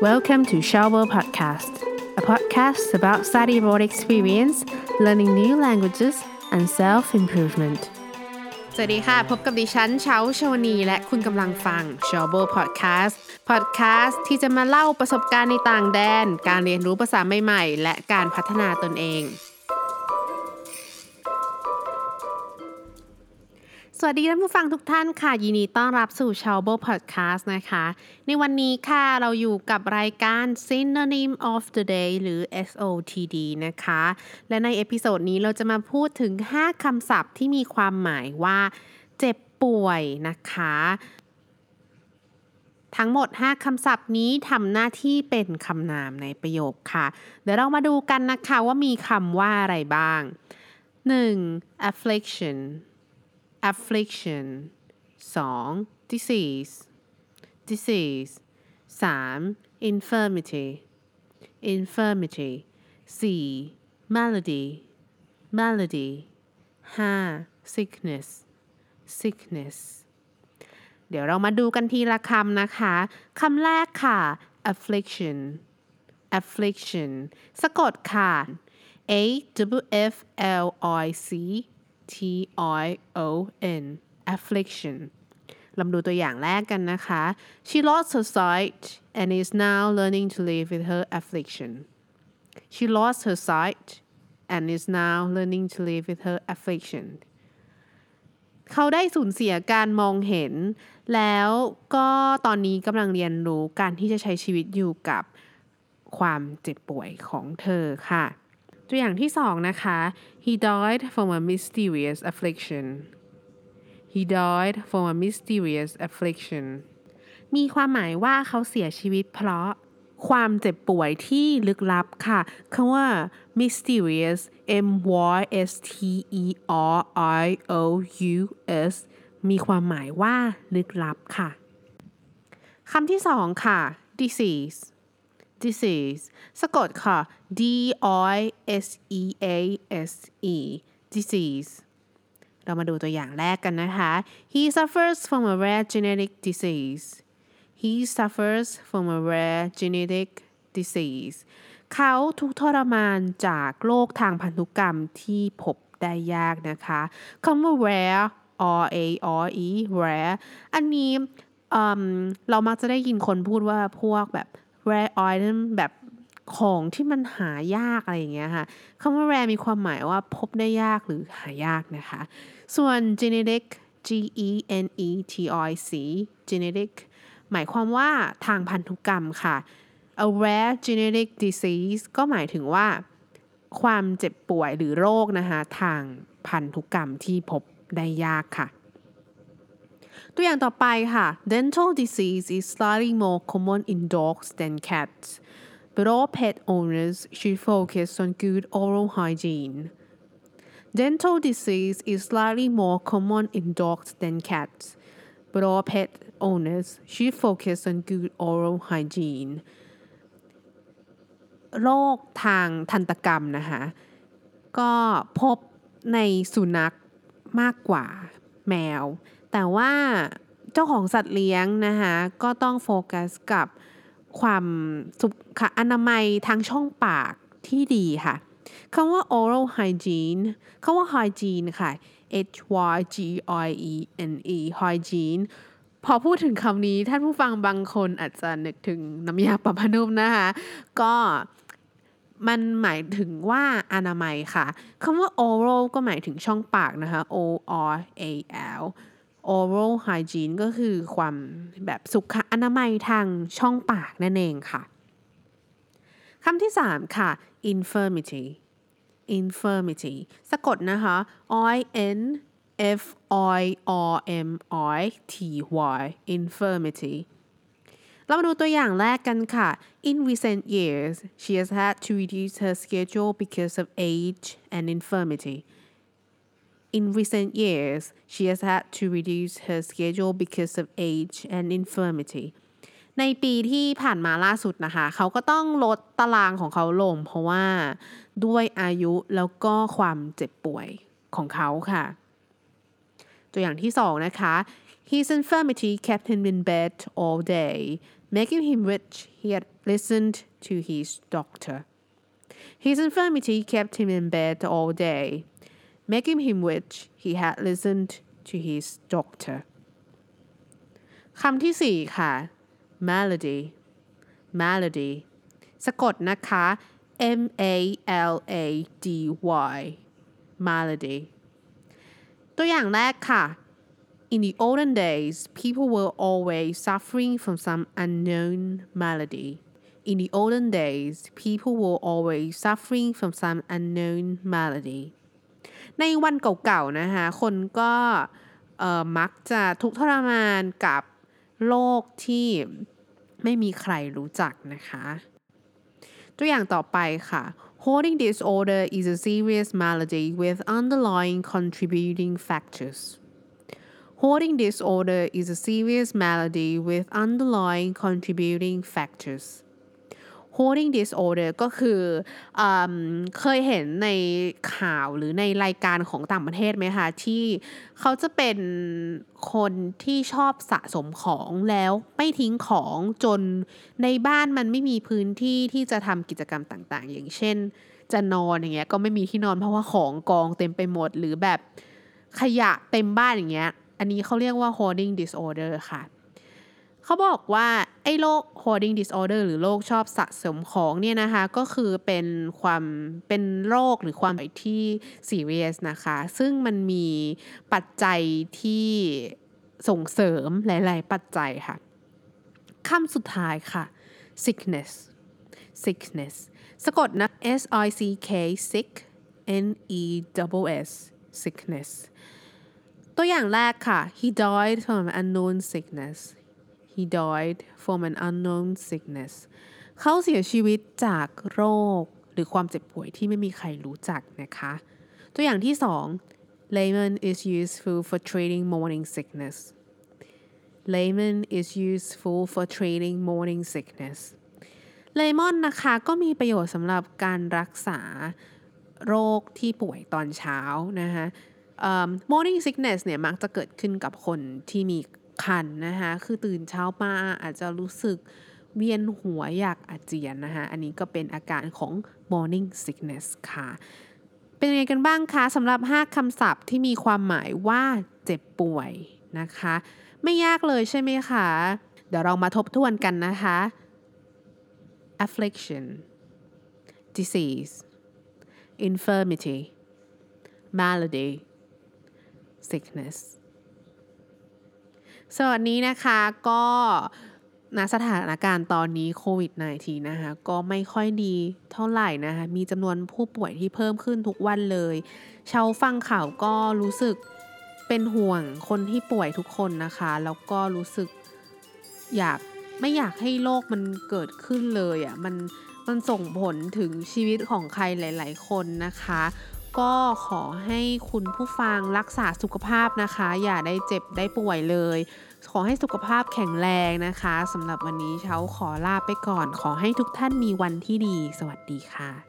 Welcome to Shower Podcast, a podcast about study abroad experience, learning new languages, and self improvement. สวัสดีค่ะ พบกับดิฉันเช้าชวนี และคุณกำลังฟัง s h o w b o Podcast Podcast ที่จะมาเล่าประสบการณ์ในต่างแดน การเรียนรู้ภาษาใหม่ ๆ และการพัฒนาตนเอง สวัสดีท่านผู้ฟังทุกท่านค่ะ ยินดีต้อนรับสู่ชาวโบพอดแคสต์นะคะ ในวันนี้ค่ะเราอยู่กับรายการ Synonym of the Day หรือ SOTD นะคะ และใน episode นี้เราจะมาพูดถึง 5คำศัพท์ที่มีความหมายว่าเจ็บป่วยนะคะ ทั้งหมด 5คำศัพท์นี้ทำหน้าที่เป็นคำนามในประโยคค่ะ เดี๋ยวเรามาดูกันนะคะว่ามีคำว่าอะไรบ้าง 1. affliction affliction 2. disease disease 3. infirmity infirmity 4. malady malady 5. sickness sickness เดี๋ยวเรามาดูกันทีละคำนะคะ คำแรกค่ะ affliction affliction สะกดค่ะ a w f l i c T I O N affliction ลำดูตัวอย่างแรกกันนะคะ she lost her sight and is now learning to live with her affliction she lost her sight and is now learning to live with her affliction เขาได้สูญเสียการมองเห็น แล้วก็ตอนนี้กำลังเรียนรู้การที่จะใช้ชีวิตอยู่กับความเจ็บป่วยของเธอค่ะ ตัวอย่างที่สองนะคะ he died from a mysterious affliction he died from a mysterious affliction มีความหมายว่าเขาเสียชีวิตเพราะความเจ็บป่วยที่ลึกลับค่ะคำว่า mysterious m y s t e r i o u s มีความหมายว่าลึกลับค่ะ คำที่สองค่ะ disease disease สะกดค่ะ D I S E A S E disease เรามาดูตัวอย่างแรกกันนะคะ he suffers from a rare genetic disease he suffers from a rare genetic disease เขาทุกทรมานจากโรคทางพันธุกรรมที่พบได้ยากนะคะคำว่า rare R A R E rare อันนี้เรามักจะได้ยินคนพูดว่าพวกแบบ rare item แบบของที่มันหายากอะไรอย่างเงี้ยค่ะคำว่า rare มีความหมายว่าพบได้ยากหรือหายากนะคะ ส่วน genetic G E N E T I C genetic หมายความว่าทางพันธุกรรมค่ะ a rare genetic disease ก็หมายถึงว่าความเจ็บป่วยหรือโรคนะคะ ทางพันธุกรรมที่พบได้ยากค่ะ ตัวอย่างต่อไปค่ะ dental disease is slightly more common in dogs than cats but all pet owners should focus on good oral hygiene dental disease is slightly more common in dogs than cats but all pet owners should focus on good oral hygiene โรคทางทันตกรรมนะคะก็พบในสุนัขมากกว่าแมว แต่ว่าเจ้าของสัตว์เลี้ยงนะคะก็ต้องโฟกัสกับความสุขอนามัยทางช่องปากที่ดีค่ะคำว่า oral hygiene คำว่า hygiene ค่ะ h y g i e n e hygiene พอพูดถึงคำนี้ท่านผู้ฟังบางคนอาจจะนึกถึงน้ำยาปรับผ้านุ่มนะคะ ก็มันหมายถึงว่าอนามัยค่ะคำว่า oral ก็หมายถึงช่องปากนะคะ o r a l oral hygiene ก็คือความแบบสุขอนามัยทางช่องปากนั่นเองค่ะคำที่ 3 ค่ะ infirmity infirmity สะกดนะคะ i n f i r m i t y infirmity เรามาดูตัวอย่างแรกกันค่ะ In recent years she has had to reduce her schedule because of age and infirmity In recent years, she has had to reduce her schedule because of age and infirmity. ในปีที่ผ่านมาล่าสุดนะคะ เขาก็ต้องลดตารางของเขาลง เพราะว่าด้วยอายุแล้วก็ความเจ็บป่วยของเขาค่ะ ตัวอย่างที่สองนะคะ His infirmity kept him in bed all day making him wish he had listened to his doctor. His infirmity kept him in bed all day, making him wish he had listened to his doctor. คำที่สี่ค่ะ melody melody สะกดนะคะ M A L A D Y melody ตัวอย่างแรกค่ะ In the olden days, people were always suffering from some unknown malady. In the olden days, people were always suffering from some unknown malady. ในวันเก่าๆนะคะคนก็มักจะทุกข์ทรมานกับโรคที่ไม่มีใครรู้จักนะคะ ตัวอย่างต่อไปค่ะ Hoarding disorder is a serious malady with underlying contributing factors. Hoarding disorder is a serious malady with underlying contributing factors. Hoarding disorder ก็คืออเคยเห็นในข่าวหรือในรายการของต่างประเทศไหมคะ ที่เขาจะเป็นคนที่ชอบสะสมของแล้วไม่ทิ้งของจนในบ้านมันไม่มีพื้นที่ที่จะทำกิจกรรมต่างๆ อย่างเช่น จะนอนอย่างเงี้ยก็ไม่มีที่นอนเพราะว่าของกองเต็มไปหมดหรือแบบขยะเต็มบ้านอย่างเงี้ยอันนี้เขาเรียกว่า hoarding disorder ค่ะ เขาบอกว่าไอ้โรค hoarding disorder หรือโรคชอบสะสมของเนี่ยนะคะ ก็คือเป็นความเป็นโรคหรือความที่ serious นะคะ ซึ่งมันมีปัจจัยที่ส่งเสริมหลาย ๆ ปัจจัยค่ะคำสุดท้ายค่ะ sickness sickness สะกดนะ S I C K sick N E W S sickness ตัวอย่างแรกค่ะ he died from unknown sickness he died from an unknown sickness เขาเสียชีวิตจากโรคหรือความเจ็บป่วยที่ไม่มีใครรู้จักนะคะ ตัวอย่างที่สอง lemon is useful for treating morning sickness lemon is useful for treating morning sickness เลมอนนะคะก็มีประโยชน์สำหรับการรักษาโรคที่ป่วยตอนเช้านะคะ um, morning sickness เนี่ยมักจะเกิดขึ้นกับคนที่มี คันนะคะคือตื่นเช้ามาอาจจะรู้สึกเวียนหัวอยากอาเจียนนะคะอันนี้ก็เป็นอาการของ morning sickness ค่ะ เป็นยังไงกันบ้างคะสำหรับ 5คำศัพท์ที่มีความหมายว่าเจ็บป่วยนะคะ ไม่ยากเลยใช่ไหมคะ เดี๋ยวเรามาทบทวนกันนะคะ affliction disease infirmity malady sickness สวัสดีนะคะก็ณสถานการณ์ตอนนี้โควิด -19 นะคะก็ไม่ค่อยดีเท่าไหร่นะคะมีจำนวนผู้ป่วยที่เพิ่มขึ้นทุกวันเลยชาวฟังข่าวก็รู้สึกเป็นห่วงคนที่ป่วยทุกคนนะคะ แล้วก็รู้สึกอยากไม่อยากให้โรคมันเกิดขึ้นเลยอะ่ะมันมันส่งผลถึงชีวิตของใครหลาย ๆ คนนะคะ ก็ขอให้คุณผู้ฟังรักษาสุขภาพนะคะ อย่าได้เจ็บได้ป่วยเลย ขอให้สุขภาพแข็งแรงนะคะสำหรับวันนี้เช้าขอลาไปก่อน ขอให้ทุกท่านมีวันที่ดี สวัสดีค่ะ